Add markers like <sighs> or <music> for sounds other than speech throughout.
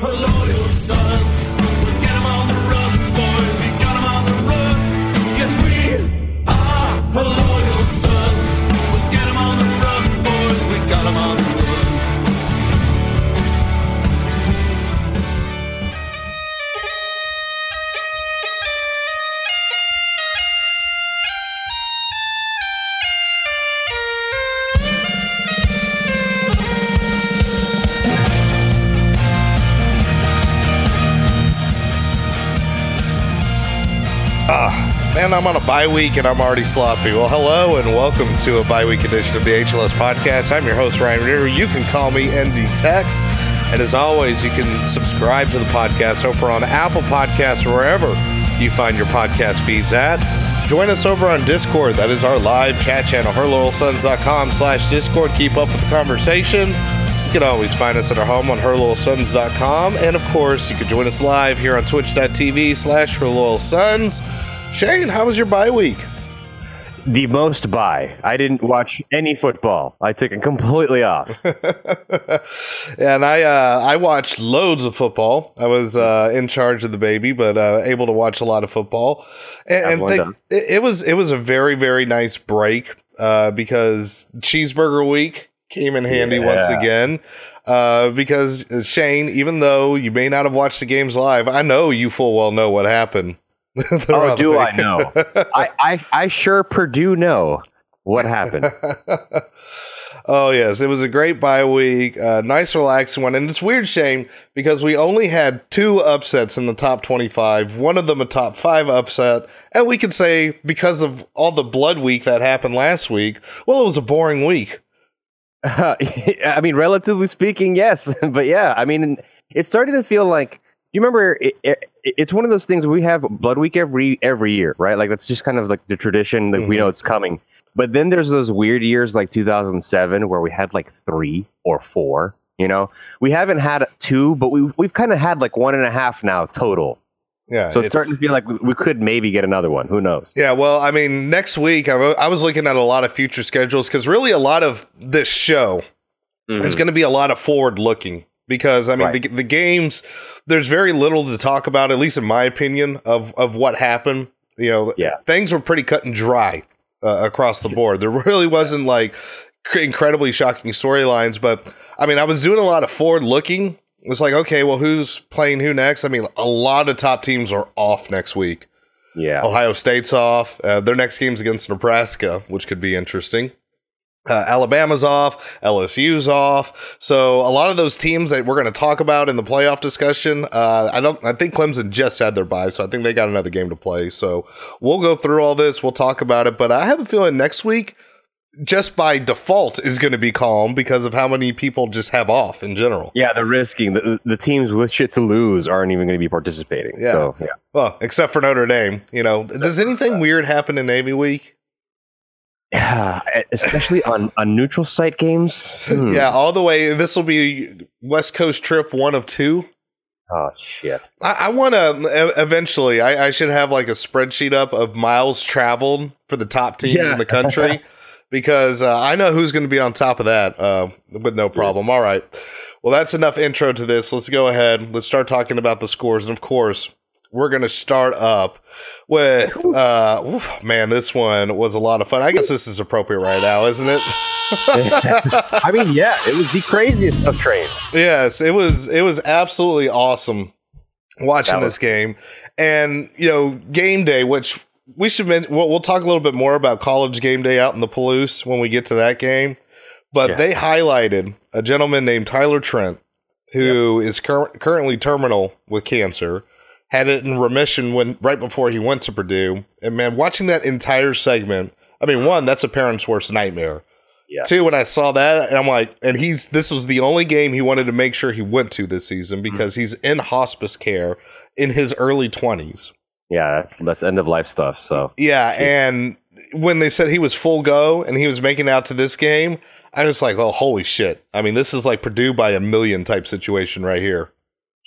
loyal I'm on a bye week and I'm already sloppy. Well, hello and welcome to a bye week edition of the HLS podcast. I'm your host, Ryan Ritter. You can call me ND Tex. And as always, you can subscribe to the podcast over on Apple Podcasts or wherever you find your podcast feeds at. Join us over on Discord. That is our live chat channel, herloyalsons.com slash Discord. Keep up with the conversation. You can always find us at our home on herloyalsons.com. And of course, you can join us live here on twitch.tv slash herloyalsons. Shane, how was your bye week? The most buy. I didn't watch any football. I took it completely off. <laughs> and I uh, I watched loads of football. I was uh, in charge of the baby, but uh, able to watch a lot of football. And, and think- it, it was it was a very very nice break uh, because cheeseburger week came in handy once again. Uh, because uh, Shane, even though you may not have watched the games live, I know you full well know what happened. <laughs> oh, do I know? <laughs> I, I, I sure Purdue know what happened. <laughs> oh yes, it was a great bye week, uh, nice relaxing one, and it's weird, shame because we only had two upsets in the top twenty-five. One of them a top five upset, and we could say because of all the blood week that happened last week, well, it was a boring week. I mean, relatively speaking, yes. but yeah, I mean, it's starting to feel like. You remember? It, it, it's one of those things. We have Blood Week every every year, right? Like that's just kind of like the tradition that we mm-hmm. know it's coming. But then there's those weird years like 2007 where we had like three or four. You know, we haven't had two, but we've, we've kind of had like one and a half now total. Yeah, So it's, starting to feel like we- could maybe get another one. Who knows? Yeah, well, I mean, next week I wa- I was looking at a lot of future schedules because really a lot of this show mm-hmm. is going to be a lot of forward looking because I mean Right. the, the games there's very little to talk about at least in my opinion of of what happened. You know, Yeah. things were pretty cut and dry uh, across the board. There <laughs> really wasn't like incredibly shocking storylines, but I mean, I was doing a lot of forward looking. It's like, okay, well, who's playing who next? I mean, a lot of top teams are off next week. Yeah. Ohio State's off. Uh, their next game's against Nebraska, which could be interesting. Uh, Alabama's off. LSU's off. So a lot of those teams that we're going to talk about in the playoff discussion, uh, I don't. I think Clemson just had their bye, so I think they got another game to play. So we'll go through all this. We'll talk about it. But I have a feeling next week, just by default, is going to be calm because of how many people just have off in general. Yeah, they're risking the, the teams with shit to lose aren't even going to be participating. Yeah. So, yeah. Well, except for Notre Dame. You know, does anything weird happen in Navy Week? Yeah, especially on, on neutral site games. Hmm. Yeah, all the way. This will be West Coast trip one of two. Oh shit. I, I want to eventually. I, I should have like a spreadsheet up of miles traveled for the top teams Yeah. in the <laughs> country because uh, I know who's going to be on top of that uh, with no problem. All right. Well, that's enough intro to this. Let's go ahead. Let's start talking about the scores, and of course, we're going to start up with. Uh, man, this one was a lot of fun. I guess this is appropriate right now, isn't it? <laughs> I mean, yeah, it was the craziest of trains. Yes, it was it was absolutely awesome watching was- this game. And, you know, game day, which we should men- we'll, we'll talk a little bit more about college game day out in the Palouse when we get to that game. But Yeah. they highlighted a gentleman named Tyler Trent who is cur- currently terminal with cancer. Had it in remission when right before he went to Purdue. And man, watching that entire segment, I mean, one, that's a parent's worst nightmare. Yeah. Two, when I saw that, and I'm like, and he's this was the only game he wanted to make sure he went to this season mm-hmm. because he's in hospice care in his early 20s. Yeah, that's that's end of life stuff. So Yeah, and when they said he was full go and he was making out to this game, I was like, oh, holy shit. I mean, this is like Purdue by a million type situation right here.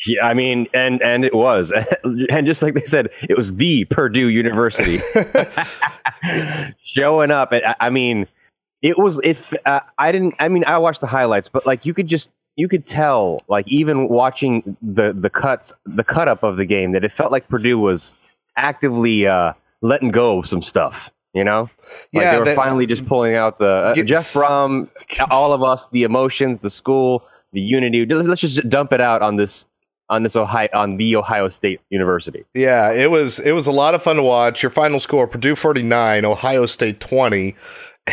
Yeah, I mean, and and it was, <laughs> and just like they said, it was the Purdue University <laughs> showing up. I, I mean, it was if uh, I didn't. I mean, I watched the highlights, but like you could just you could tell, like even watching the the cuts, the cut up of the game, that it felt like Purdue was actively uh, letting go of some stuff. You know, like Yeah, they were that- finally just pulling out the uh. Jeff Brohm, <laughs> all of us, the emotions, the school, the unity. Let's just dump it out on this on this Ohio on the Ohio State University. Yeah, it was it was a lot of fun to watch. Your final score: Purdue forty nine, Ohio State twenty.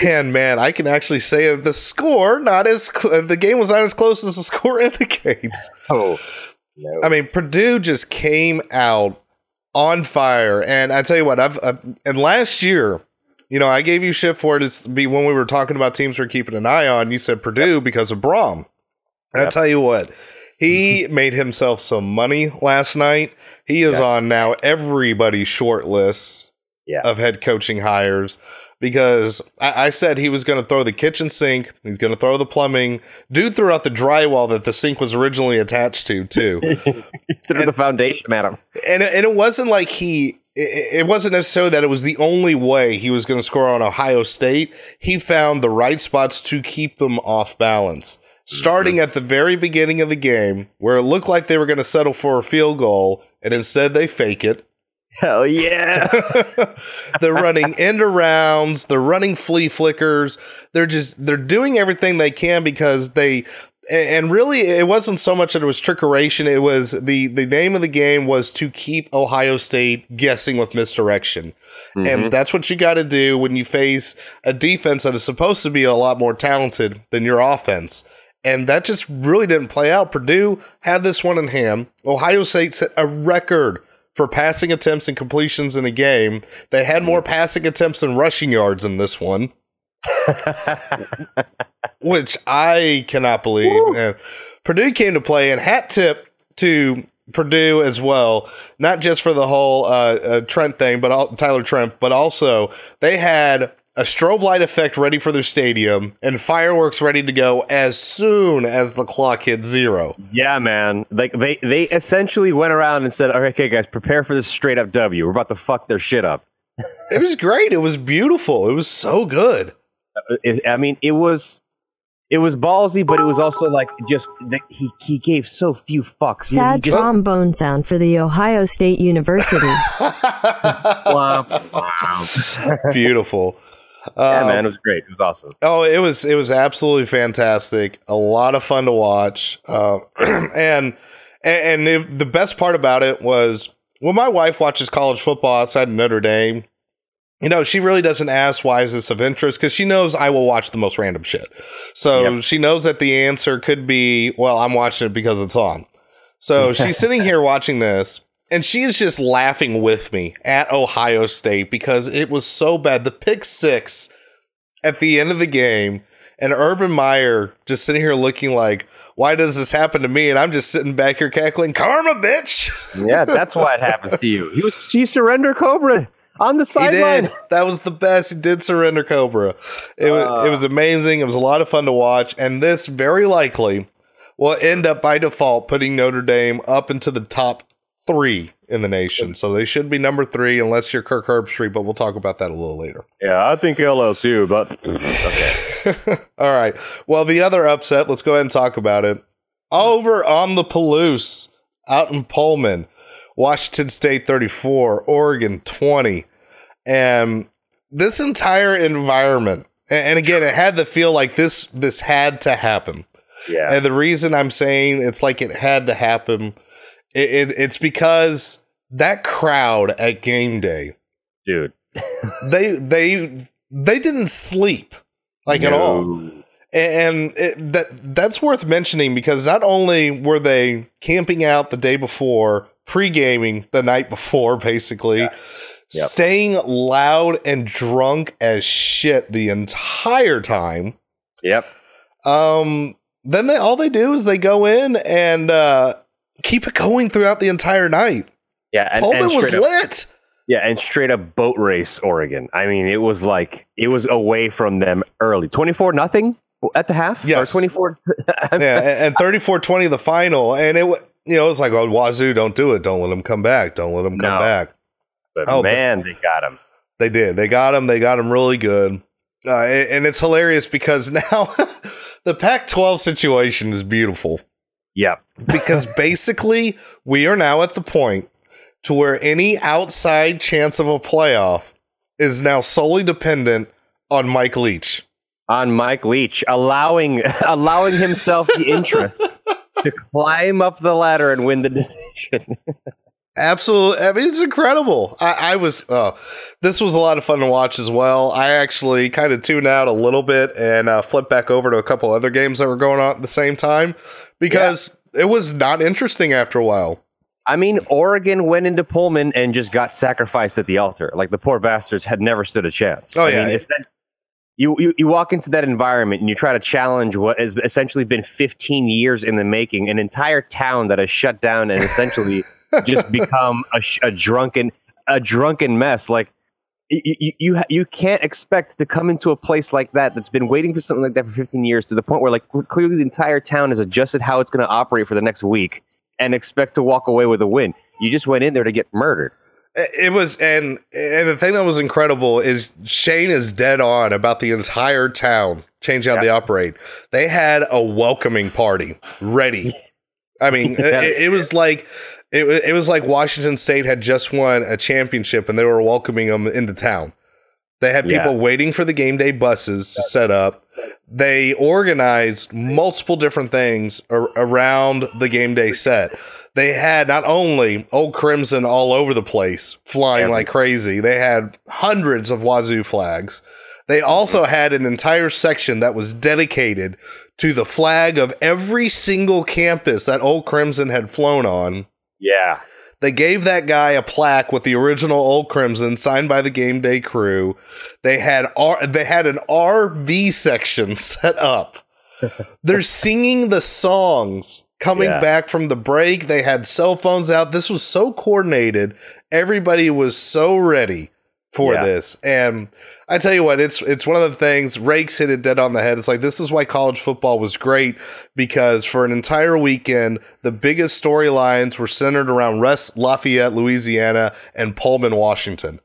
And man, I can actually say the score not as cl- the game was not as close as the <laughs> score indicates. Oh, no. I mean, Purdue just came out on fire, and I tell you what, I've uh, and last year, you know, I gave you shit for it as be when we were talking about teams we're keeping an eye on. You said Purdue because of Brohm. And I tell you what, he made himself some money last night. He is Yeah. on now everybody's short list Yeah. of head coaching hires because I, I said he was going to throw the kitchen sink, he's going to throw the plumbing, dude threw out the drywall that the sink was originally attached to too. <laughs> Through the foundation, madam. and it, and it wasn't like he it, it wasn't necessarily that it was the only way he was going to score on Ohio State. He found the right spots to keep them off balance. Starting at the very beginning of the game, where it looked like they were going to settle for a field goal, and instead they fake it. Hell yeah! <laughs> they're running end arounds, they're running flea flickers. They're just they're doing everything they can because they and really it wasn't so much that it was trickeration, it was the the name of the game was to keep Ohio State guessing with misdirection. And mm-hmm. that's what you got to do when you face a defense that is supposed to be a lot more talented than your offense. And that just really didn't play out. Purdue had this one in hand. Ohio State set a record for passing attempts and completions in a game. They had more passing attempts and rushing yards in this one, <laughs> which I cannot believe. And Purdue came to play, and hat tip to Purdue as well, not just for the whole uh, uh, Trent thing, but all, Tyler Trent, but also they had a strobe light effect ready for their stadium and fireworks ready to go as soon as the clock hit zero. yeah, man. Like they they essentially went around and said, "All right, okay, guys, prepare for this straight up W. We're about to fuck their shit up." It was great. It was beautiful. It was so good. Uh, it- I mean, it was it was ballsy, but it was also like just that he he gave so few fucks. You Sad just- trombone sound for the Ohio State University. <laughs> Womp, womp. Beautiful. Yeah, Um, man, it was great. It was awesome. Oh, it was it was absolutely fantastic. A lot of fun to watch. <clears throat> Uh, and and if, the best part about it was when my wife watches college football outside of Notre Dame. You know, she really doesn't ask why is this of interest because she knows I will watch the most random shit. So Yep. she knows that the answer could be, well, I'm watching it because it's on. So <laughs> she's sitting here watching this and she is just laughing with me at Ohio State because it was so bad. The pick six at the end of the game and Urban Meyer just sitting here looking like, why does this happen to me? And I'm just sitting back here cackling, karma, bitch. <laughs> Yeah, that's why it happens to you. He was he surrendered Cobra on the sideline. That was the best. He did surrender Cobra. It was Uh. it was amazing. It was a lot of fun to watch, and this very likely will end up by default putting Notre Dame up into the top three in the nation. So they should be number three, unless you're Kirk Herbstreit. But we'll talk about that a little later. Yeah, I think LSU, but okay. <laughs> All right. Well, the other upset. Let's go ahead and talk about it. Over on the Palouse, out in Pullman, Washington State 34, Oregon 20. And this entire environment, and again, it had to feel like this this had to happen. Yeah, And the reason I'm saying it's like it had to happen, it, it, it's because that crowd at game day, dude. they they they didn't sleep like at all and it, that that's worth mentioning because not only were they camping out the day before, pre-gaming the night before, <laughs> basically, Yep. staying loud and drunk as shit the entire time. Yep. Um, then they all they do is they go in and uh, keep it going throughout the entire night. Yeah, and, Pullman and was up, lit. yeah, and straight up boat race Oregon. I mean, it was like it was away from them early. Twenty four nothing at the half. Yes. or <laughs> twenty four. yeah, and, and 34-20 the final, and it you know it's like oh Wazoo, don't do it, don't let them come back, don't let them come No. back. But Oh, man, they got him. They did. They got him. They got him really good. Uh, and and it's hilarious because <laughs> now <laughs> the Pac-12 situation is beautiful Yeah. because <laughs> basically we are now at the point to where any outside chance of a playoff is now solely dependent on Mike Leach. On Mike Leach, allowing <laughs> allowing himself the interest <laughs> to climb up the ladder and win the division. Absolutely. I mean, it's incredible. I, I was, uh, this was a lot of fun to watch as well. I actually kind of tuned out a little bit and uh, flipped back over to a couple other games that were going on at the same time because it was not interesting after a while. I mean, Oregon went into Pullman and just got sacrificed at the altar. Like the poor bastards had never stood a chance. Oh, I yeah. mean, it's that, you, you you walk into that environment and you try to challenge what has essentially been 15 years in the making, an entire town that has shut down and essentially <laughs> just <laughs> become a, a drunken a drunken mess. Like you you you, you can't expect to come into a place like that that's been waiting for something like that for 15 years to the point where like clearly the entire town has adjusted how it's going to operate for the next week and expect to walk away with a win. You just went in there to get murdered. It was, and and the thing that was incredible is Shane is dead on about the entire town changing how they operate. They had a welcoming party ready. I mean, <laughs> Yeah. it, it was like it, it was like Washington State had just won a championship and they were welcoming them into town. They had people Yeah. waiting for the game day buses to set up. They organized multiple different things ar- around the game day set. They had not only Old Crimson all over the place, flying Every- like crazy. They had hundreds of Wazoo flags. They mm-hmm. also had an entire section that was dedicated to the flag of every single campus that Old Crimson had flown on. Yeah. They gave that guy a plaque with the original Old Crimson signed by the game day crew. They had R- they had an RV section <laughs> set up. <laughs> They're singing the songs coming Yeah. back from the break. They had cell phones out. This was so coordinated. Everybody was so ready for Yeah. this. And I tell you what, it's it's one of the things Rakes hit it dead on the head. It's like this is why college football was great because for an entire weekend, the biggest storylines were centered around West Lafayette, Louisiana, and Pullman, Washington.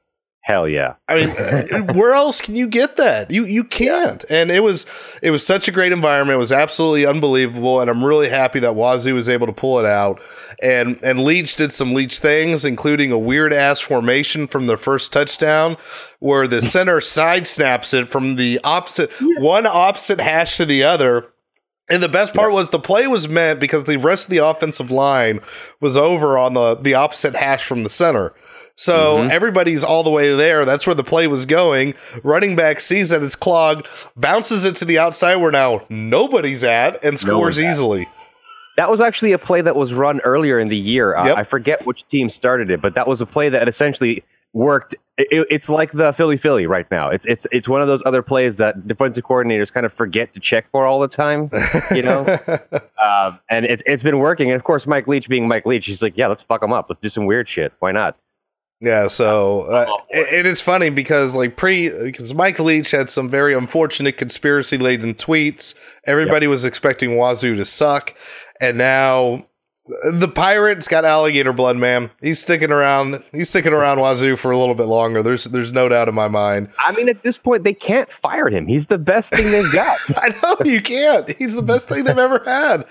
Hell yeah. I mean, <laughs> where else can you get that? You you can't. And it was it was such a great environment. It was absolutely unbelievable, and I'm really happy that Wazoo was able to pull it out. And and Leach did some Leach things, including a weird ass formation from the first touchdown, where the center <laughs> side snaps it from the opposite one opposite hash to the other. And the best part was the play was meant because the rest of the offensive line was over on the the opposite hash from the center. So everybody's all the way there. That's where the play was going. Running back sees that it's clogged, bounces it to the outside where now nobody's at, and scores one's at. easily. That was actually a play that was run earlier in the year. Uh, Yep. I forget which team started it, but that was a play that essentially worked. It, it's like the Philly Philly right now. It's it's it's one of those other plays that defensive coordinators kind of forget to check for all the time, you know. <laughs> um, and it's it's been working. And of course, Mike Leach being Mike Leach, he's like, yeah, let's fuck them up. Let's do some weird shit. Why not? Yeah, so uh, it, is funny because like pre because Mike Leach had some very unfortunate conspiracy laden tweets. Everybody was expecting Wazoo to suck, and now the Pirates got alligator blood, man. He's sticking around. He's sticking around Wazoo for a little bit longer. There's there's no doubt in my mind. I mean, at this point, they can't fire him. He's the best thing they've got. <laughs> I know you can't. He's the best thing they've ever had.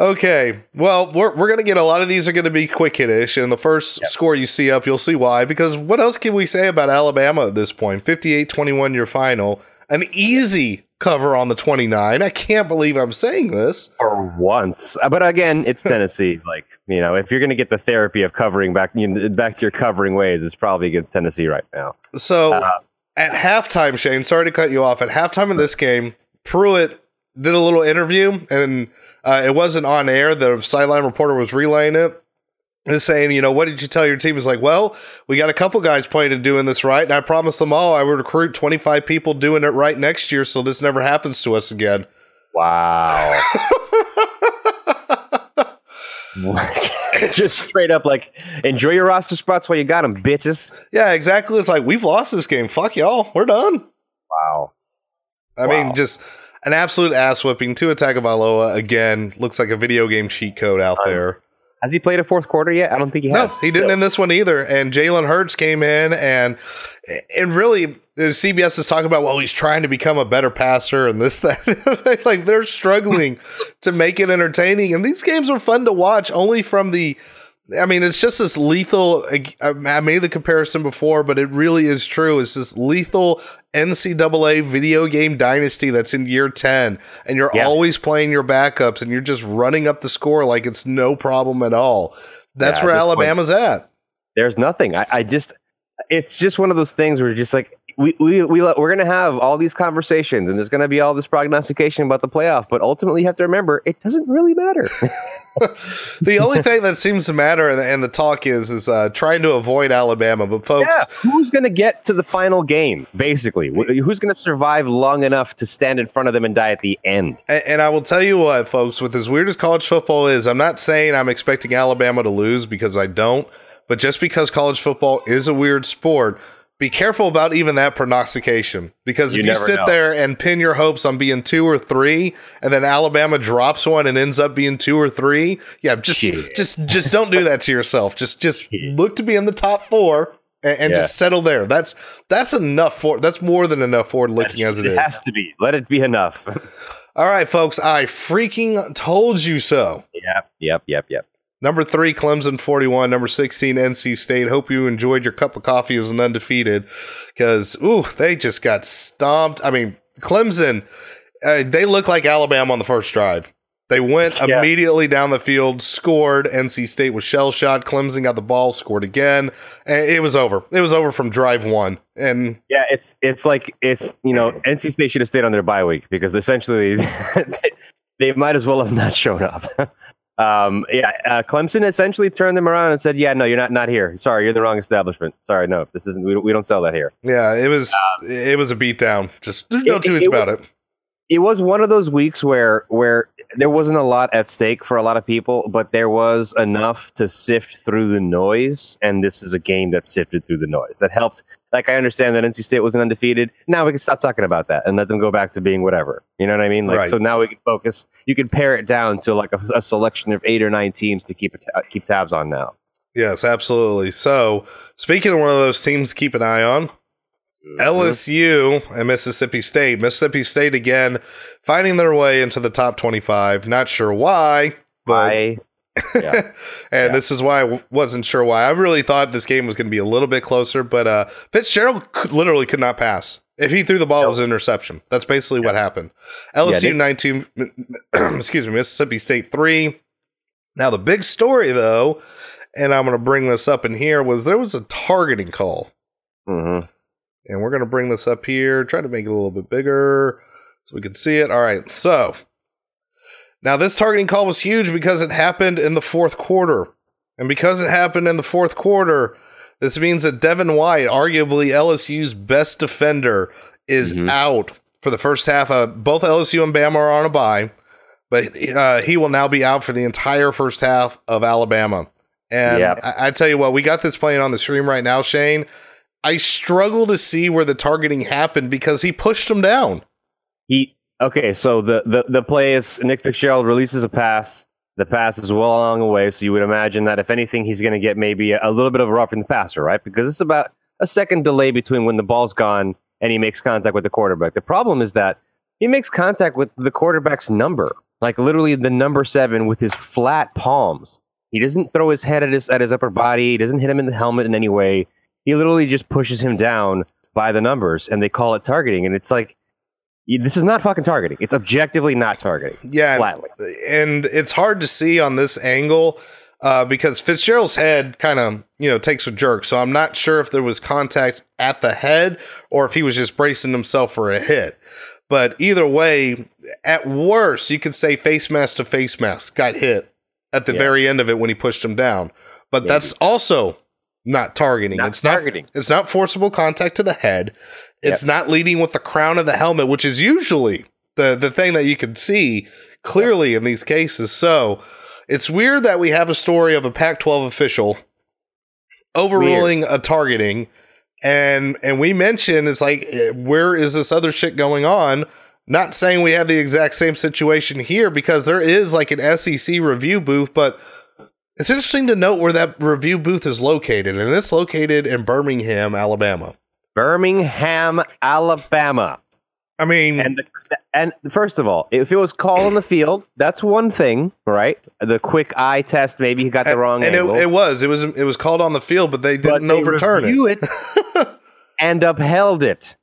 Okay, well, we're, we're going to get a lot of these are going to be quick hitish, and the first score you see up, you'll see why. Because what else can we say about Alabama at this point? 58 21 your final. An easy cover on the 29. I can't believe I'm saying this. for once. Uh, But again, it's <laughs> Tennessee. like you know, if you're going to get the therapy of covering back you know, back to your covering ways, it's probably against Tennessee right now. So Uh, at halftime, Shane, sorry to cut you off. At halftime of this game, Pruitt did a little interview, and uh, it wasn't on air. The sideline reporter was relaying it. Is saying, you know, what did you tell your team? He's like, well, we got a couple guys playing and doing this right, and I promised them all I would recruit 25 people doing it right next year, so this never happens to us again. Wow. <laughs> <laughs> Just straight up, like enjoy your roster spots while you got them, bitches. Yeah, exactly. It's like we've lost this game. Fuck y'all. We're done. Wow. I Wow. mean, just an absolute ass whipping to Tagovailoa again. Looks like a video game cheat code out um, there. Has he played a fourth quarter yet? I don't think he No, has. he didn't So- in this one either. And Jalen Hurts came in and and really the CBS is talking about well he's trying to become a better passer and this <laughs> that <laughs> like they're struggling <laughs> to make it entertaining and these games are fun to watch only from the I mean it's just this lethal I made the comparison before but it really is true it's this lethal NCAA video game dynasty that's in year 10 and you're Yeah. always playing your backups and you're just running up the score like it's no problem at all. That's Yeah, where this point- Alabama's at. There's nothing. I, I just, it's just one of those things where you're just like we we we we're gonna have all these conversations and there's gonna be all this prognostication about the playoff, but ultimately you have to remember it doesn't really matter. <laughs> <laughs> the only thing that seems to matter and, and the talk is is uh, trying to avoid Alabama. But folks, yeah, who's gonna get to the final game? Basically, who's gonna survive long enough to stand in front of them and die at the end? and, and I will tell you what, folks, with as weird as college football is, I'm not saying I'm expecting Alabama to lose because I don't. But just because college football is a weird sport, be careful about even that prognostication. Because You if you sit know. there and pin your hopes on being two or three, and then Alabama drops one and ends up being two or three, yeah, just just just don't do that to yourself. Just just look to be in the top four and, and Yeah. just settle there. That's that's enough for that's more than enough forward looking as it it is. has to be. Let it be enough. All right, folks, I freaking told you so. yep, yep, yep, yep. Number three, Clemson 41. Number 16, NC State. Hope you enjoyed your cup of coffee as an undefeated because, ooh, they just got stomped. I mean, Clemson, uh, they look like Alabama on the first drive. They went Yeah. immediately down the field, scored. NC State was shell shot. Clemson got the ball, scored again. And it was over. It was over from drive one. And Yeah, it's it's like it's you know NC State should have stayed on their bye week because essentially <laughs> they might as well have not shown up. <laughs> Um, yeah, uh, Clemson essentially turned them around and said, "Yeah, no, you're not not here. Sorry, you're the wrong establishment. Sorry, no, this isn't. We don't, we don't sell that here." yeah, it was it was a beatdown. Just there's no two ways about was- it. It was one of those weeks where where there wasn't a lot at stake for a lot of people, but there was enough to sift through the noise, and this is a game that sifted through the noise. That helped. Like I understand that NC State wasn't undefeated. Now we can stop talking about that and let them go back to being whatever. You know what I mean? Like Right. so now we can focus. You can pare it down to like a, a selection of eight or nine teams to keep ta- keep tabs on now. Yes, absolutely. So, speaking of one of those teams to keep an eye on, mm-hmm. LSU and Mississippi State. Mississippi State again finding their way into the top 25. Not sure why, but I yeah. <laughs> and Yeah. this is why I wasn't sure why. I really thought this game was going to be a little bit closer, but uh, Fitzgerald could, literally could not pass. If he threw the ball, it was an interception. That's basically what happened. LSU they- 19, <clears throat> excuse me, Mississippi State 3. Now, the big story, though, and I'm going to bring this up in here, was there was a targeting call. Mhm. And we're going to bring this up here, try to make it a little bit bigger so we can see it. All right. So now this targeting call was huge because it happened in the fourth quarter. And because it happened in the fourth quarter, this means that Devin White, arguably LSU's best defender, is Mhm. out for the first half. Of, both LSU and Bama are on a bye, but uh, he will now be out for the entire first half of Alabama. And Yep. I, I tell you what, we got this playing on the stream right now, Shane. I struggle to see where the targeting happened because he pushed him down. He okay. So the the the play is Nick Fitzgerald releases a pass. The pass is well along the way, so you would imagine that if anything, he's going to get maybe a, a little bit of a rough roughing the passer, right? Because it's about a second delay between when the ball's gone and he makes contact with the quarterback. The problem is that he makes contact with the quarterback's number, like literally the number seven, with his flat palms. He doesn't throw his head at his at his upper body. He doesn't hit him in the helmet in any way. He literally just pushes him down by the numbers, and they call it targeting. And it's like, this is not fucking targeting. It's objectively not targeting. Yeah, Flatly. and it's hard to see on this angle uh, because Fitzgerald's head kind of you know takes a jerk. So I'm not sure if there was contact at the head or if he was just bracing himself for a hit. But either way, at worst, you could say face mask to face mask got hit at the Yeah. very end of it when he pushed him down. But that's also not targeting. Not it's targeting. not. It's not forcible contact to the head. It's not leading with the crown of the helmet, which is usually the the thing that you can see clearly in these cases. So it's weird that we have a story of a Pac-12 official overruling a targeting, and and we mention it's like eh, where is this other shit going on? Not saying we have the exact same situation here because there is like an SEC review booth, but It's interesting to note where that review booth is located, and it's located in Birmingham, Alabama. Birmingham, Alabama. I mean, And the, and first of all, if it was call on the field, that's one thing, right? The quick eye test, maybe he got the wrong and angle. it, it was it was it was called on the field, but they didn't they overturn it. it <laughs> and upheld it.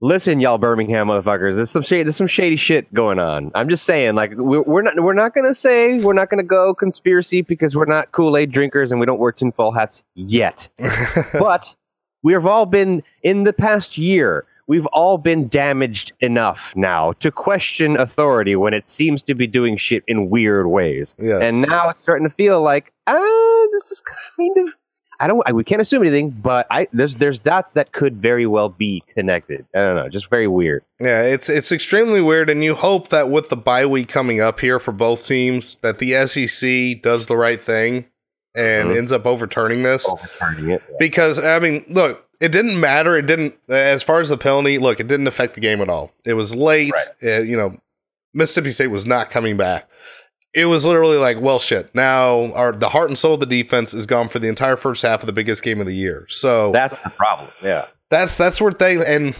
Listen, y'all Birmingham motherfuckers, there's some shady, there's some shady shit going on. I'm just saying, like we're, we're not we're not gonna say we're not gonna go conspiracy because we're not Kool Aid drinkers and we don't wear tinfoil hats yet. <laughs> but we have all been in the past year. We've all been damaged enough now to question authority when it seems to be doing shit in weird ways. Yes. And now it's starting to feel like, ah, this is kind of. I don't. I, we can't assume anything, but I there's there's dots that could very well be connected. I don't know, just very weird. Yeah, it's it's extremely weird, and you hope that with the bye week coming up here for both teams, that the SEC does the right thing and Mhm. ends up overturning this. Overturning it. Because I mean, look, it didn't matter. It didn't as far as the penalty. Look, it didn't affect the game at all. It was late. uh, you know, Mississippi State was not coming back. It was literally like, well, shit. Now, our the heart and soul of the defense is gone for the entire first half of the biggest game of the year. So That's the problem. Yeah. that's that's where they and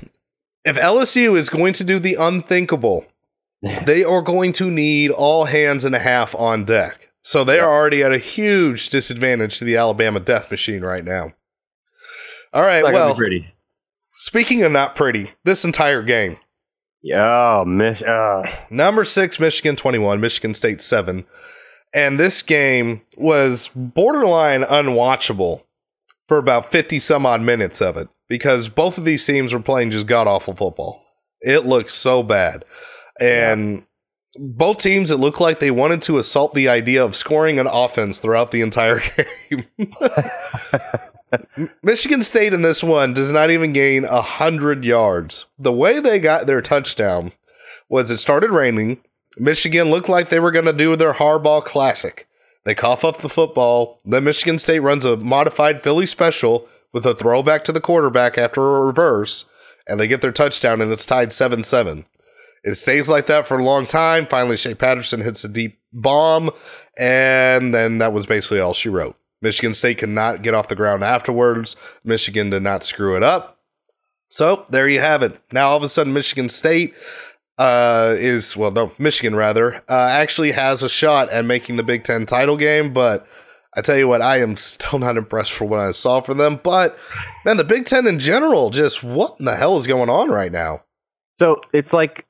if LSU is going to do the unthinkable, <laughs> they are going to need all hands and a half on deck. So they are already at a huge disadvantage to the Alabama Death Machine right now. All right, It's not gonna be well, speaking of not pretty, this entire game. Oh, miss. Uh, Number six, Michigan 21, Michigan State 7. And this game was borderline unwatchable for about 50 some odd minutes of it because both of these teams were playing just god awful football. It looked so bad. And both teams, it looked like they wanted to assault the idea of scoring an offense throughout the entire <laughs> game. <laughs> Michigan State in this one does not even gain 100 yards. The way they got their touchdown was it started raining. Michigan looked like they were going to do their hardball classic. They cough up the football. Then Michigan State runs a modified Philly special with a throwback to the quarterback after a reverse, and they get their touchdown, and it's tied 7 7. It stays like that for a long time. Finally, Shea Patterson hits a deep bomb, and then that was basically all she wrote. Michigan State could not get off the ground afterwards. Michigan did not screw it up. So there you have it. Now all of a sudden, Michigan State uh, is well, no, Michigan rather uh, actually has a shot at making the Big Ten title game. But I tell you what, I am still not impressed for what I saw for them. But man, the Big Ten in general, just what in the hell is going on right now? so it's like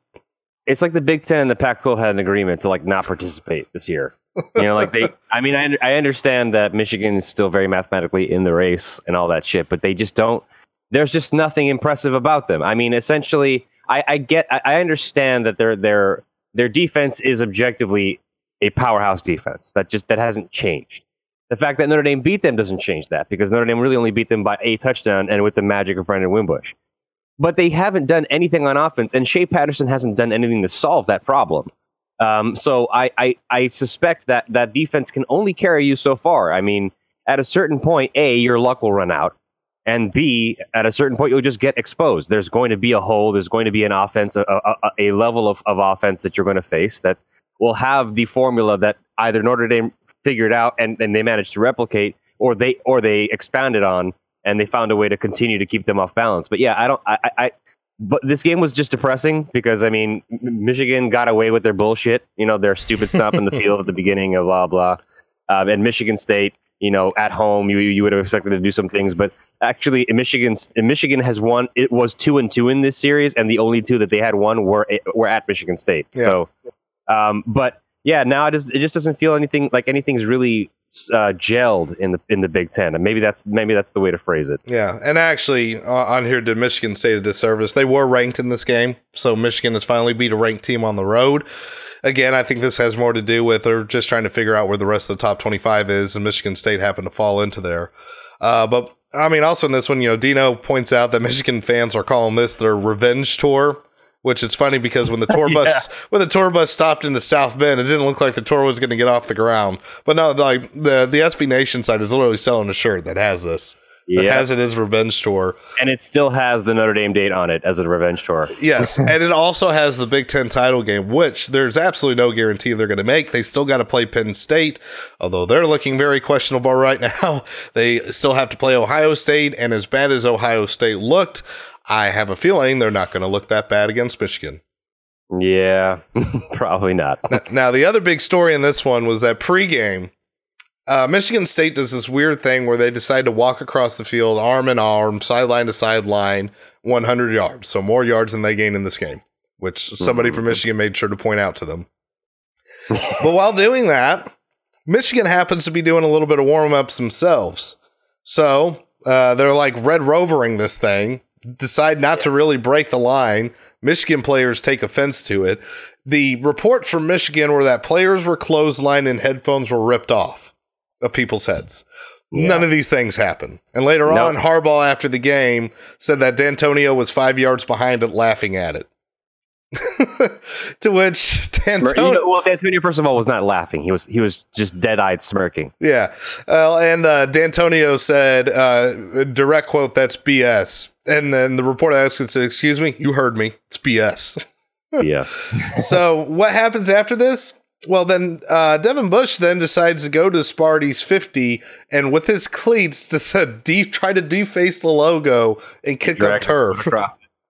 it's like the Big Ten and the Pac-12 had an agreement to like not participate this year. You know, like they. <laughs> I mean, I I understand that Michigan is still very mathematically in the race and all that shit, but they just don't. There's just nothing impressive about them. I mean, essentially, I, I get, I, I understand that their their their defense is objectively a powerhouse defense. That just that hasn't changed. The fact that Notre Dame beat them doesn't change that because Notre Dame really only beat them by a touchdown and with the magic of Brandon Wimbush. But they haven't done anything on offense, and Shea Patterson hasn't done anything to solve that problem. Um, so I, I, I suspect that that defense can only carry you so far. I mean, at a certain point, A, your luck will run out. And B, at a certain point, you'll just get exposed. There's going to be a hole. There's going to be an offense, a, a, a level of, of offense that you're going to face that will have the formula that either Notre Dame figured out and, and they managed to replicate, or they or they expounded on and they found a way to continue to keep them off balance. But yeah, I don't. I, I, I but this game was just depressing because I mean, Michigan got away with their bullshit. You know, their stupid stuff in the <laughs> field at the beginning of blah blah, um, and Michigan State. You know, at home, you you would have expected to do some things, but actually, Michigan Michigan has won. It was two and two in this series, and the only two that they had won were were at Michigan State. Yeah. So, um, but yeah, now it just it just doesn't feel anything like anything's really uh, gelled in the in the Big Ten, and maybe that's maybe that's the way to phrase it. Yeah, and actually, uh, on here did Michigan State a disservice. They were ranked in this game, so Michigan has finally beat a ranked team on the road. Again, I think this has more to do with they're just trying to figure out where the rest of the top twenty-five is, and Michigan State happened to fall into there. Uh, but I mean, also in this one, you know, Dino points out that <laughs> Michigan fans are calling this their revenge tour. Which is funny because when the tour <laughs> bus when the tour bus stopped in the South Bend, it didn't look like the tour was going to get off the ground. But no, like the the SB Nation side is literally selling a shirt that has this. It Yeah. has it as revenge tour. and it still has the Notre Dame date on it as a revenge tour. Yes, <laughs> and it also has the Big Ten title game, which there's absolutely no guarantee they're going to make. They still got to play Penn State, although they're looking very questionable <laughs> right now. They still have to play Ohio State, and as bad as Ohio State looked, I have a feeling they're not going to look that bad against Michigan. Yeah, <laughs> probably not. Now, the other big story in this one was that pregame, uh, Michigan State does this weird thing where they decide to walk across the field arm in arm, sideline to sideline, 100 yards. So more yards than they gain in this game, which somebody from Michigan made sure to point out to them. <laughs> but while doing that, Michigan happens to be doing a little bit of warm ups themselves. So uh, they're like red rovering this thing, decide not to really break the line. Michigan players take offense to it. The report from Michigan were that players were clotheslined and headphones were ripped off of people's heads. None of these things happen. And later Nope. on, Harbaugh after the game said that Dantonio was five yards behind it, laughing at it. <laughs> to which You Dantonio, know, well, Dantonio, first of all, was not laughing. He was he was just dead eyed smirking. Yeah. Uh, and uh, Dantonio said, uh, direct quote, that's BS. And then the reporter asked and said, Excuse me, you heard me. It's BS. <laughs> Yeah, so what happens after this? Well, then uh, Devin Bush then decides to go to Sparty's 50 and with his cleats <laughs> to de- try to deface the logo and kick up turf.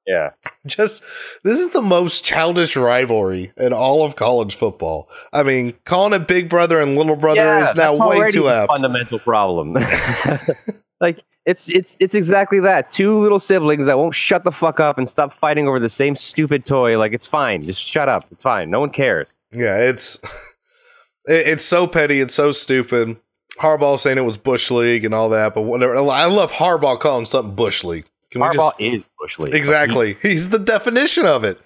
Across it. Yeah, Just this is the most childish rivalry in all of college football. I mean, calling it Big Brother and Little Brother yeah, is now that's way too the apt. Fundamental problem. <laughs> like it's it's it's exactly that. Two little siblings that won't shut the fuck up and stop fighting over the same stupid toy. Like it's fine. Just shut up. It's fine. No one cares. Yeah, it's <laughs> it- it's so petty. It's so stupid. Harbaugh saying it was Bush League and all that, but whatever. I love Harbaugh calling something Bush League. Can we Harbaugh just is Bush League. exactly? <laughs> He's the definition of it.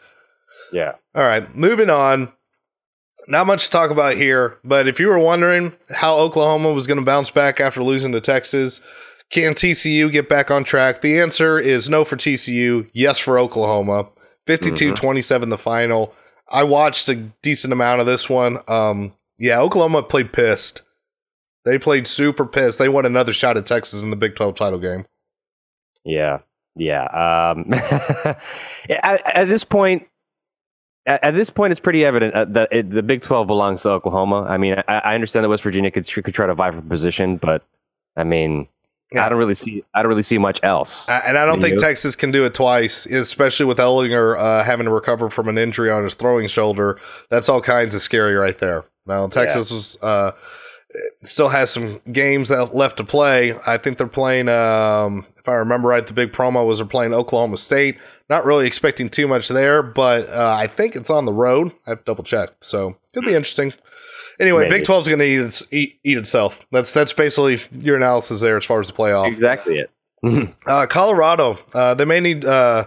Yeah. All right, moving on. Not much to talk about here, but if you were wondering how Oklahoma was going to bounce back after losing to Texas, can TCU get back on track? The answer is no for TCU, yes for Oklahoma. 52 27 the final. I watched a decent amount of this one. Um, yeah, Oklahoma played pissed. They played super pissed. They won another shot at Texas in the Big 12 title game. Yeah, yeah. Um, <laughs> at, at this point, at, at this point, it's pretty evident uh, that it, the Big Twelve belongs to Oklahoma. I mean, I, I understand that West Virginia could could try to vie for position, but I mean, Yeah. I don't really see I don't really see much else. Uh, and I don't Do think? Texas can do it twice, especially with Ehlinger uh, having to recover from an injury on his throwing shoulder. That's all kinds of scary right there. Now, Texas was uh, still has some games that left to play. I think they're playing, um, if I remember right, the big promo was they're playing Oklahoma State. Not really expecting too much there, but uh, I think it's on the road. I have to double check. So could be interesting. Anyway, Maybe. Big 12 is going to eat, its, eat, eat itself. That's that's basically your analysis there as far as the playoff. exactly it. Uh, Colorado, uh, they may need uh,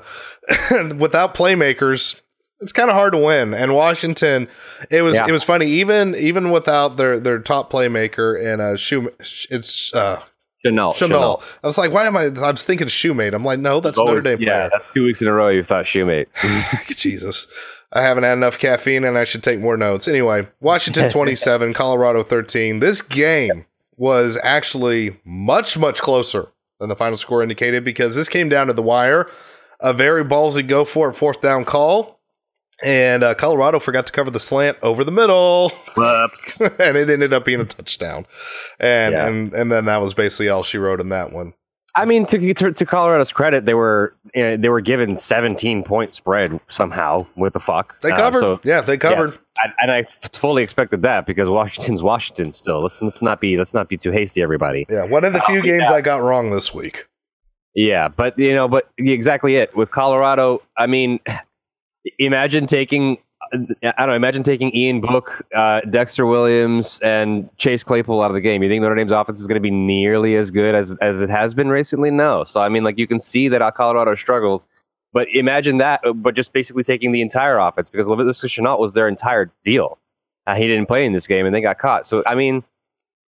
<laughs> without playmakers. It's kind of hard to win. And Washington, it was Yeah. it was funny even even without their their top playmaker and uh, shoe it's uh, Chanel. Chanel. I was like, why am I? I was thinking shoemate. I'm like, no, that's Notre Dame yeah, that's two weeks in a row you thought shoemate. <laughs> Jesus. I haven't had enough caffeine and I should take more notes. Anyway, Washington <laughs> 27, Colorado 13. This game was actually much, much closer than the final score indicated because this came down to the wire. A very ballsy go for it fourth down call. And uh, Colorado forgot to cover the slant over the middle, <laughs> and it ended up being a touchdown. And Yeah. and and then that was basically all she wrote in that one. I mean, to, to to Colorado's credit, they were uh, they were given 17 point spread somehow with the fuck. They Uh, covered, so yeah, they covered. I, and I fully expected that because Washington's Washington still. Let's let's not be let's not be too hasty, everybody. Yeah, one of the few Oh, games yeah. I got wrong this week. Yeah, but you know, but exactly it with Colorado. I mean, imagine taking I don't know. Imagine taking Ian Book, uh, Dexter Williams, and Chase Claypool out of the game. You think Notre Dame's offense is going to be nearly as good as as it has been recently? No. So I mean, like you can see that Colorado struggled, but imagine that, uh, but just basically taking the entire offense because Laviska Shenault was their entire deal. Uh, he didn't play in this game, and they got caught. So I mean,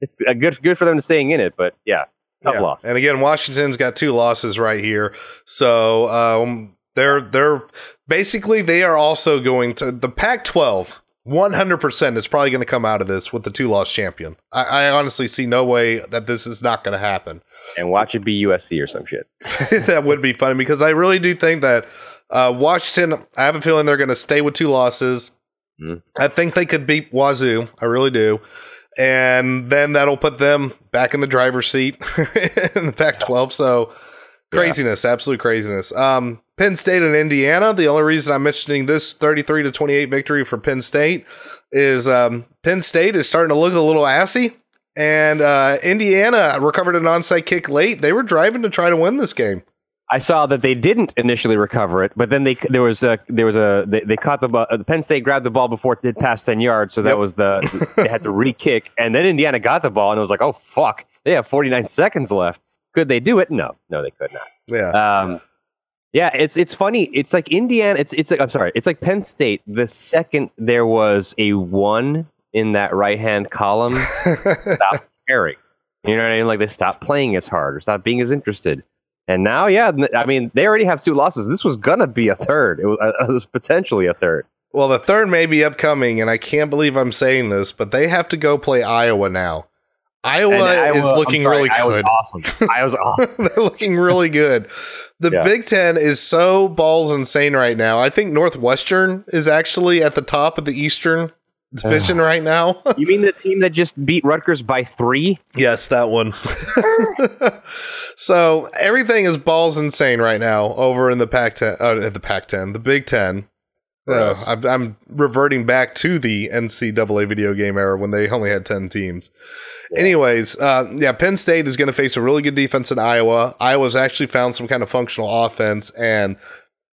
it's good good for them to staying in it, but yeah, tough Yeah. loss. And again, Washington's got two losses right here. So um, they're they're basically they are also going to the Pac-12 100% is probably going to come out of this with the two loss champion. I, I honestly see no way that this is not going to happen. And watch it be USC or some shit. <laughs> that would be funny because I really do think that uh, Washington, I have a feeling they're going to stay with two losses. Mm. I think they could beat Wazoo. I really do. And then that'll put them back in the driver's seat <laughs> in the Pac 12. So craziness, absolute craziness. Um, Penn State and Indiana. The only reason I'm mentioning this 33 to 28 victory for Penn State is um, Penn State is starting to look a little assy. And uh, Indiana recovered an onside kick late. They were driving to try to win this game. I saw that they didn't initially recover it, but then they there was a there was a they, they caught the ball. The Penn State grabbed the ball before it did pass ten yards, so that Yep. was the <laughs> they had to re-kick, and then Indiana got the ball, and it was like, oh fuck, they have forty nine seconds left. Could they do it? No, no, they could not. Yeah. Um, yeah, it's it's funny. It's like Indiana. It's it's like I'm sorry. It's like Penn State. The second there was a one in that right hand column, <laughs> stopped caring. You know what I mean? Like they stopped playing as hard or stopped being as interested. And now, yeah, I mean, they already have two losses. This was gonna be a third. It was, uh, it was potentially a third. Well, the third may be upcoming, and I can't believe I'm saying this, but they have to go play Iowa now. Iowa, Iowa- is looking sorry, really Iowa's good. Awesome. I was <laughs> awesome. They're looking really good. The Yeah. Big Ten is so balls insane right now. I think Northwestern is actually at the top of the Eastern division right now. <laughs> You mean the team that just beat Rutgers by three? yes, that one. <laughs> so everything is balls insane right now over in the Pac ten, uh, the Pac ten, the Big Ten. Uh, I'm, I'm reverting back to the NCAA video game era when they only had 10 teams. Anyways, uh, yeah, Penn State is going to face a really good defense in Iowa. Iowa's actually found some kind of functional offense. And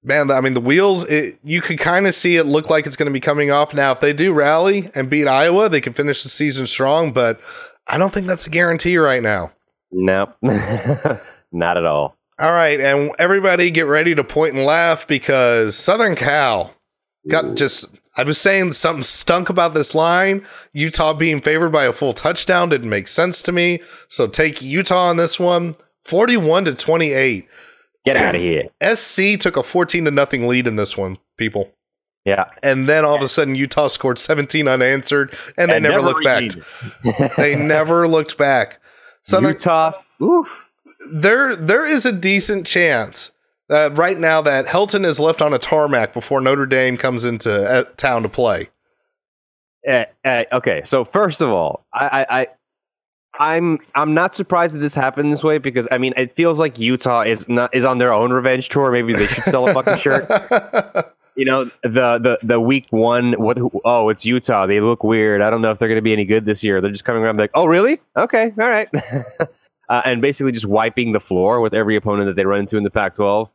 man, I mean, the wheels, it, you could kind of see it look like it's going to be coming off. Now, if they do rally and beat Iowa, they can finish the season strong. But I don't think that's a guarantee right now. No, <laughs> not at all. All right, and everybody get ready to point and laugh because Southern Cal got just. I was saying something stunk about this line. Utah being favored by a full touchdown didn't make sense to me. So take Utah on this one. 41 to 28. Get out of here. SC took a 14 to nothing lead in this one, people. Yeah. And then all of a sudden Utah scored 17 unanswered and they And never, looked back. <laughs> they never looked back. Southern Utah. Oof. there there is a decent chance uh, right now that Helton is left on a tarmac before Notre Dame comes into uh, town to play. Uh, uh, okay, so first of all, I, I, I, I'm, I'm not surprised that this happened this way because I mean, it feels like Utah is not is on their own revenge tour. Maybe they should sell a fucking shirt. <laughs> You know, the the the week one. What? Oh, it's Utah. They look weird. I don't know if they're going to be any good this year. They're just coming around like, oh, really? Okay, all right. <laughs> uh, and basically just wiping the floor with every opponent that they run into in the Pac-12.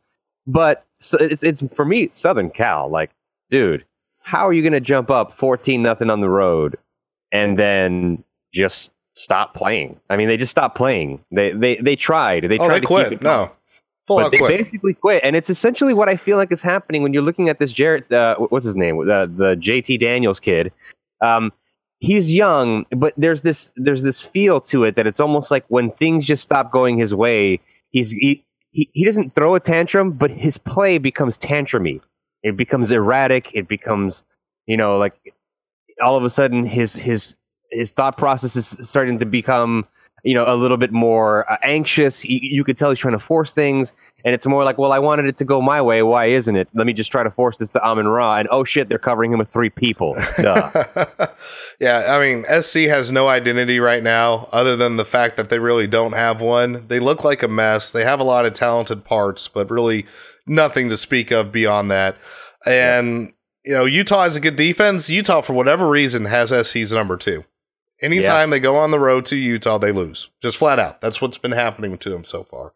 But so it's it's for me Southern Cal. Like, dude, how are you going to jump up fourteen nothing on the road and then just stop playing? I mean, they just stopped playing. They they they tried. They oh, tried they to quit. keep it No, full but they quit. basically quit, and it's essentially what I feel like is happening when you're looking at this Jarrett. Uh, what's his name? Uh, the JT Daniels kid. Um, he's young, but there's this there's this feel to it that it's almost like when things just stop going his way, he's he he, he doesn't throw a tantrum, but his play becomes tantrumy. It becomes erratic. It becomes you know like all of a sudden his his his thought process is starting to become you know a little bit more uh, anxious you, you could tell he's trying to force things and it's more like well i wanted it to go my way why isn't it let me just try to force this to amon ra and oh shit they're covering him with three people <laughs> yeah, I mean, SC has no identity right now other than the fact that they really don't have one. They look like a mess. They have a lot of talented parts, but really nothing to speak of beyond that. And, you know, Utah has a good defense. Utah, for whatever reason, has SC's number two. Anytime they go on the road to Utah, they lose. Just flat out. That's what's been happening to them so far.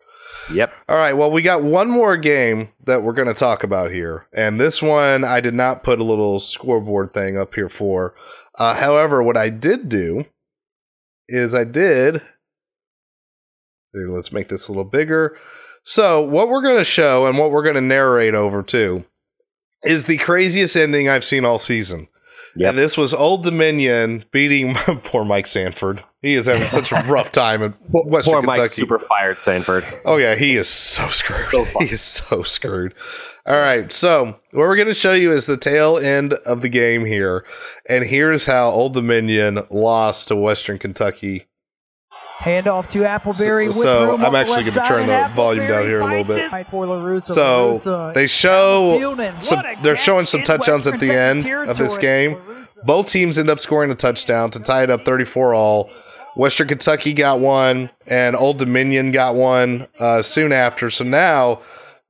yep All right. Well, we got one more game that we're going to talk about here. And this one, I did not put a little scoreboard thing up here for. Uh, however, what I did do is I did. Here, let's make this a little bigger. So, what we're going to show and what we're going to narrate over to is the craziest ending I've seen all season. Yep. And this was Old Dominion beating <laughs> poor Mike Sanford. He is having such a rough time in <laughs> Western poor mike Kentucky. super fired sanford Oh yeah, he is so screwed. So <laughs> he is so screwed. All right, so what we're going to show you is the tail end of the game here, and here's how Old Dominion lost to Western Kentucky. Hand off to Appleberry. with So, I'm actually gonna turn the volume down Appleberry here a little bit. it. Fight for LaRussa. So they show some, they're showing some touchdowns at the end of this game. Both teams end up scoring a touchdown to tie it up 34 all. Western Kentucky got one, and Old Dominion got one uh, soon after. So now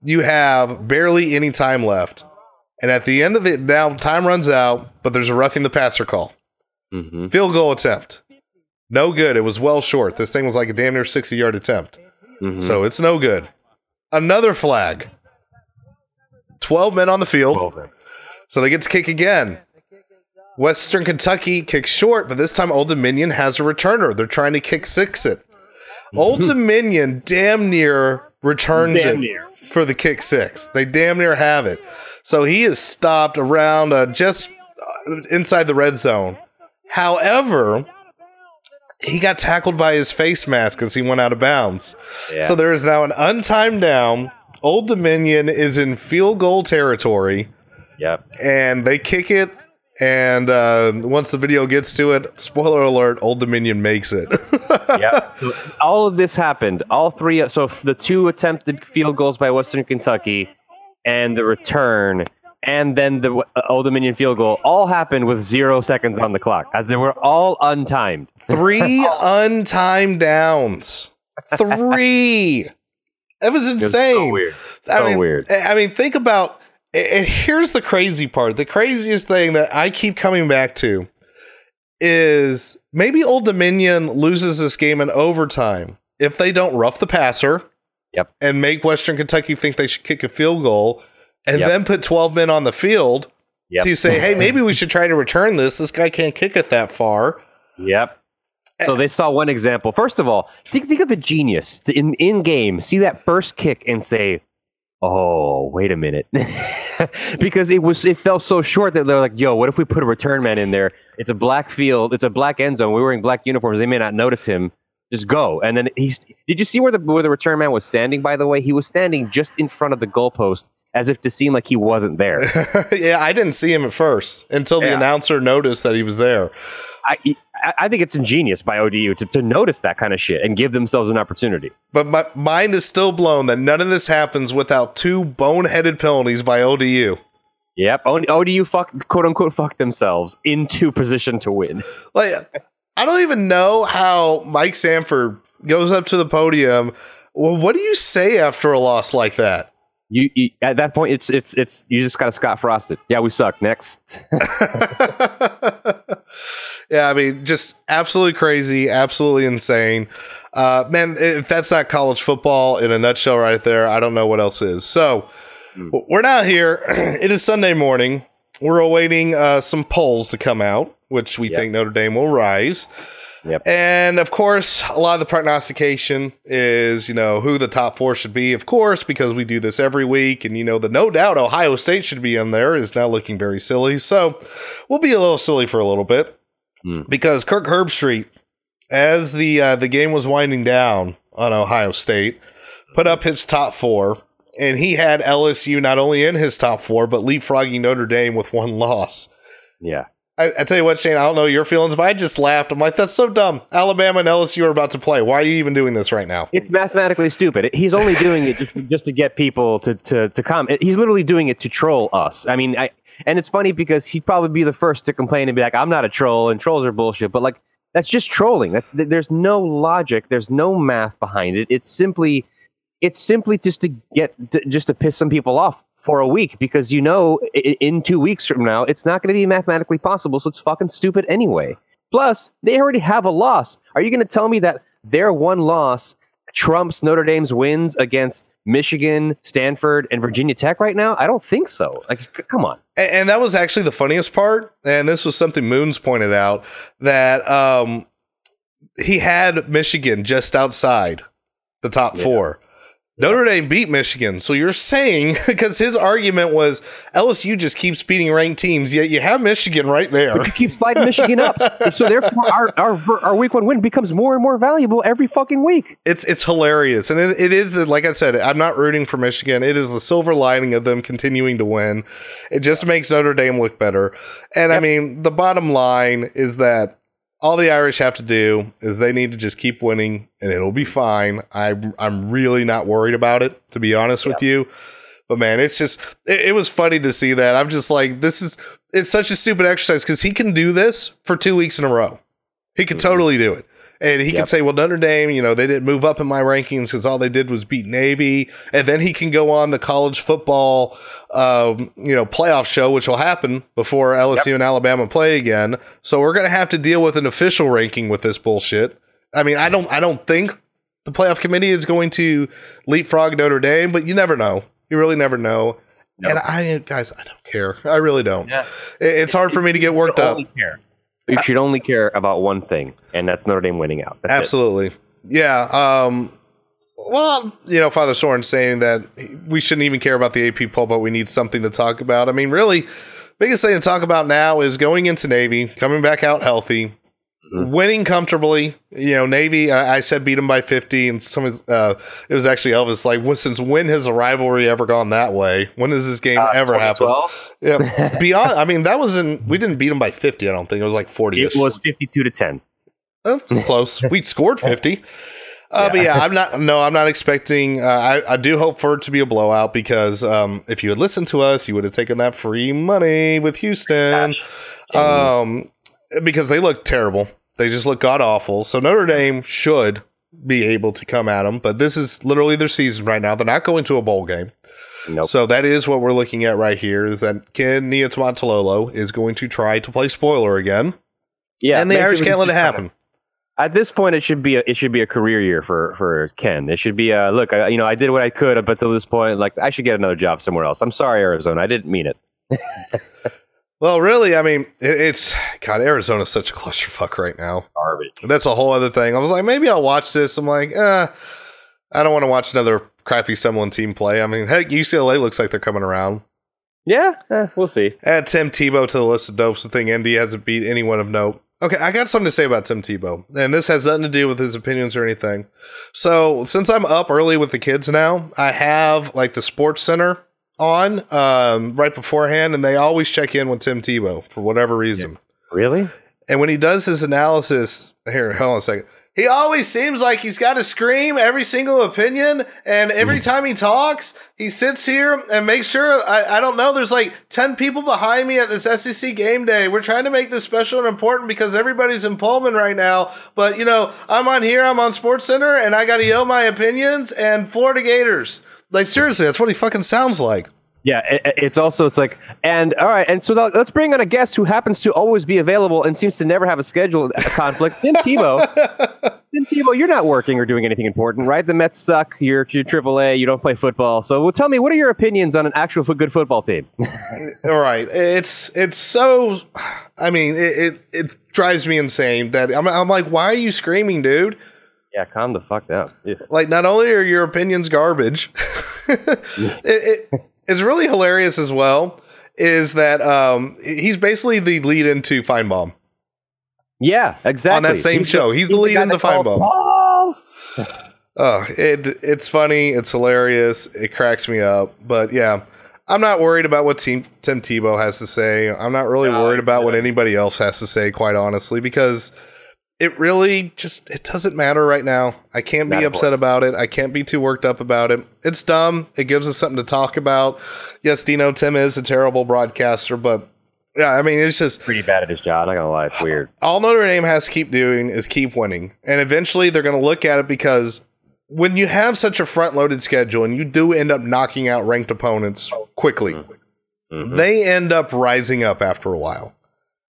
you have barely any time left. And at the end of it, now time runs out, but there's a roughing the passer call. Mm-hmm. Field goal attempt. No good. It was well short. This thing was like a damn near 60 yard attempt. Mm-hmm. So it's no good. Another flag. 12 men on the field. So they get to kick again. Western Kentucky kicks short, but this time Old Dominion has a returner. They're trying to kick six it. Old <laughs> Dominion damn near returns Damn it near. for the kick six. They damn near have it. So he is stopped around uh, just uh, inside the red zone. However, he got tackled by his face mask as he went out of bounds. Yeah. So there is now an untimed down. Old Dominion is in field goal territory Yep. and they kick it. And uh, once the video gets to it, spoiler alert: Old Dominion makes it. <laughs> Yep. So all of this happened. All three. So the two attempted field goals by Western Kentucky, and the return, and then the uh, Old Dominion field goal, all happened with zero seconds on the clock, as they were all untimed. Three <laughs> untimed downs. Three. It was It was insane. so weird. I So mean, weird. I mean, think about. And here's the crazy part. The craziest thing that I keep coming back to is maybe Old Dominion loses this game in overtime if they don't rough the passer. Yep. And make Western Kentucky think they should kick a field goal, and Yep. then put 12 men on the field. Yep. You say, hey, maybe we should try to return this. This guy can't kick it that far. Yep. So they saw one example. First of all, think, think of the genius in in game. See that first kick and say, "Oh, wait a minute," <laughs> because it was it fell so short that they're like, "Yo, what if we put a return man in there? It's a black field. It's a black end zone. We're wearing black uniforms. They may not notice him. Just go." And then he's. Did you see where the where the return man was standing? By the way, he was standing just in front of the goalpost, as if to seem like he wasn't there. <laughs> yeah, I didn't see him at first until the Yeah. announcer noticed that he was there. I, I I think it's ingenious by ODU to, to notice that kind of shit and give themselves an opportunity. But my mind is still blown that none of this happens without two boneheaded penalties by ODU. Yep. ODU fuck quote unquote fuck themselves into position to win. Like, I don't even know how Mike Sanford goes up to the podium. Well, what do you say after a loss like that? You, you at that point it's it's it's you just got to Scott Frosted. Yeah, we suck. Next. <laughs> <laughs> yeah, I mean, just absolutely crazy, absolutely insane. Uh, man, if that's not college football in a nutshell right there, I don't know what else is. So w- we're now here. <clears throat> it is Sunday morning. We're awaiting uh, some polls to come out, which we Yep. think Notre Dame will rise. Yep. And of course, a lot of the prognostication is, you know, who the top four should be, of course, because we do this every week. And, you know, the no doubt Ohio State should be in there is now looking very silly. So we'll be a little silly for a little bit Hmm. because Kirk Herbstreit, as the uh, the game was winding down on Ohio State, put up his top four. And he had LSU not only in his top four, but leapfrogging Notre Dame with one loss. Yeah. I, I tell you what, Shane, I don't know your feelings, but I just laughed. I'm like, that's so dumb. Alabama and LSU are about to play. Why are you even doing this right now? It's mathematically stupid. He's only doing it just, just to get people to to to come. He's literally doing it to troll us. I mean, I and it's funny because he'd probably be the first to complain and be like, "I'm not a troll," and trolls are bullshit. But like, that's just trolling. That's there's no logic. There's no math behind it. It's simply, it's simply just to get just to piss some people off for a week because you know in two weeks from now it's not going to be mathematically possible. So it's fucking stupid anyway. Plus, they already have a loss. Are you going to tell me that their one loss trumps Notre Dame's wins against Michigan, Stanford, and Virginia Tech right now? I don't think so. Like, c- come on. And, and that was actually the funniest part. And this was something Moons pointed out that um, he had Michigan just outside the top Yeah. four. Notre Dame beat Michigan. So you're saying, <laughs> because his argument was LSU just keeps beating ranked teams, yet you have Michigan right there. You keep sliding Michigan up, <laughs> so therefore our, our our week one win becomes more and more valuable every fucking week. It's it's hilarious, and it, it is like I said. I'm not rooting for Michigan. It is the silver lining of them continuing to win. It just makes Notre Dame look better. And I mean, the bottom line is that all the Irish have to do is they need to just keep winning, and it'll be fine. I'm I'm really not worried about it, to be honest with you. But man, it's just it, it was funny to see that. I'm just like, this is it's such a stupid exercise because he can do this for two weeks in a row. He could mm-hmm. totally do it. And he can say, well, Notre Dame, you know, they didn't move up in my rankings because all they did was beat Navy. And then he can go on the college football, um, you know, playoff show, which will happen before LSU and Alabama play again. So we're going to have to deal with an official ranking with this bullshit. I mean, I don't, I don't think the playoff committee is going to leapfrog Notre Dame, but you never know. You really never know. And I, guys, I don't care. I really don't. Yeah. It's hard for me to get worked up. Care. You should only care about one thing, and that's Notre Dame winning out. That's it. Absolutely. Yeah. Um, well, you know, Father Sorin saying that we shouldn't even care about the AP poll, but we need something to talk about. I mean, really, biggest thing to talk about now is going into Navy, coming back out healthy, winning comfortably. You know, Navy, I, I said beat them by 50, and some uh, it was actually Elvis, like, since when has a rivalry ever gone that way? When has this game ever happened? 12? Yeah. Beyond, I mean, that was in, we didn't beat them by 50, I don't think. It was like 40 It was fifty-two to ten. Oh, it's close. we scored 50. <laughs> Uh, But yeah, I'm not. No, I'm not expecting. Uh, I, I do hope for it to be a blowout because um, if you had listened to us, you would have taken that free money with Houston. Um, because they look terrible. They just look god awful. So Notre Dame should be able to come at them, but this is literally their season right now. They're not going to a bowl game. Nope. So that is what we're looking at right here. Is that Ken Niumatalolo is going to try to play spoiler again, Yeah, and the Irish can't let it happen. At this point, it should be a, it should be a career year for for Ken. It should be a look. I, you know, I did what I could up until this point. Like, I should get another job somewhere else. I'm sorry, Arizona. I didn't mean it. <laughs> Well, really, I mean, it, it's God. Arizona's such a clusterfuck right now. Garbage. That's a whole other thing. I was like, maybe I'll watch this. I'm like, eh, I don't want to watch another crappy Sumlin team play. I mean, heck, UCLA looks like they're coming around. Yeah, eh, we'll see. Add Tim Tebow to the list of dopes. The thing Indy hasn't beat anyone of note. Okay, I got something to say about Tim Tebow, and this has nothing to do with his opinions or anything. So, since I'm up early with the kids now, I have like the Sports Center on um, right beforehand, and they always check in with Tim Tebow for whatever reason. Really? And when he does his analysis, here, hold on a second. He always seems like he's got to scream every single opinion. And every time he talks, he sits here and makes sure, I, I don't know, there's like 10 people behind me at this SEC game day. We're trying to make this special and important because everybody's in Pullman right now. But, you know, I'm on here, I'm on Sports Center, and I got to yell my opinions and Florida Gators. Like, seriously, that's what he fucking sounds like. Yeah, it, it's also it's like and all right, and so now let's bring on a guest who happens to always be available and seems to never have a schedule a uh, conflict. Tim <laughs> Tebow. Tim Tebow, you're not working or doing anything important, right? The Mets suck. You're you're AAA. You don't play football. So, well, tell me, what are your opinions on an actual good football team? <laughs> All right, it's it's so. I mean, it it, it drives me insane that I'm, I'm like, why are you screaming, dude? Yeah, calm the fuck down. Yeah. Like, not only are your opinions garbage, <laughs> it, it, it's really hilarious as well. Is that um he's basically the lead into Finebaum Yeah, exactly. on that same show. He's, the lead into Finebaum. ball. Oh, it it's funny, it's hilarious, it cracks me up. But yeah, I'm not worried about what team Tim Tebow has to say. I'm not really No, worried about what anybody else has to say, quite honestly, because it really just it doesn't matter right now. I can't be Not upset about it. I can't be too worked up about it. It's dumb. It gives us something to talk about. Yes, Dino Tim is a terrible broadcaster, but yeah, I mean it's just Pretty bad at his job. Not gonna lie, it's weird. <sighs> all Notre Dame has to keep doing is keep winning. And eventually they're going to look at it because when you have such a front loaded schedule and you do end up knocking out ranked opponents quickly, Mhm. they end up rising up after a while.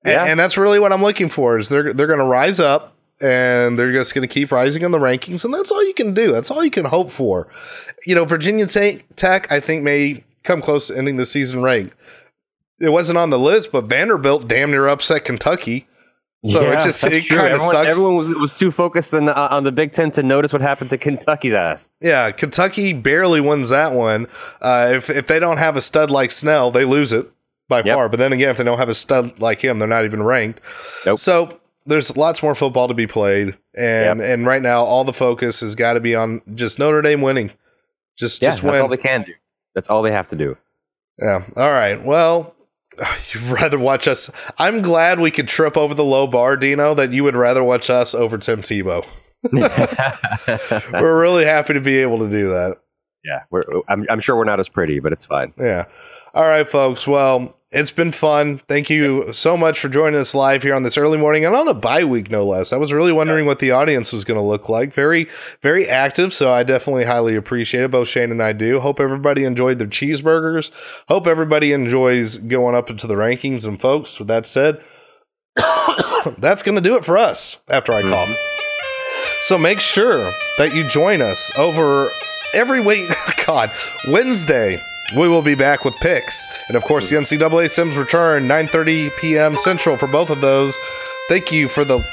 Yeah. And, that's really what I'm looking for is they're they're going to rise up and they're just going to keep rising in the rankings and that's all you can do. That's all you can hope for. You know, Virginia Tech, I think may come close to ending the season ranked. It wasn't on the list, but Vanderbilt damn near upset Kentucky. So Yeah, it just it kind of sucks. Everyone was, was too focused on, uh, on the Big Ten to notice what happened to Kentucky's ass. Yeah, Kentucky barely wins that one. Uh, if if they don't have a stud like Snell, they lose it by Yep. far. But then again, if they don't have a stud like him, they're not even ranked. Nope. So there's lots more football to be played, and and right now all the focus has got to be on just Notre Dame winning. Just Yeah, just that's all they can do. That's all they have to do. Yeah. All right. Well. <sighs> You'd rather watch us. I'm glad we could trip over the low bar, Dino, that you would rather watch us over Tim Tebow. <laughs> <laughs> We're really happy to be able to do that. Yeah, we're, I'm, I'm sure we're not as pretty, but it's fine. Yeah. All right, folks. Well, it's been fun. Thank you so much for joining us live here on this early morning and on a bye week, no less. I was really wondering what the audience was going to look like. Very, very active. So I definitely highly appreciate it. Both Shane and I do. Hope everybody enjoyed their cheeseburgers. Hope everybody enjoys going up into the rankings. And folks, with that said, <coughs> that's going to do it for us after I cough. So make sure that you join us over every week. <laughs> God, Wednesday. We will be back with picks, and of course, the NCAA Sims return 9:30 p.m. Central for both of those. Thank you for the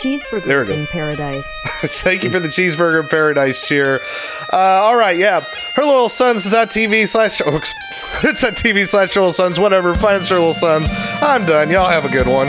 Cheeseburger in paradise. <laughs> thank you for the cheeseburger in paradise cheer. Uh, all right, yeah, her loyal sons TV slash oh, <laughs> it's at TV slash loyal sons whatever. Find her loyal sons. I'm done. Y'all have a good one.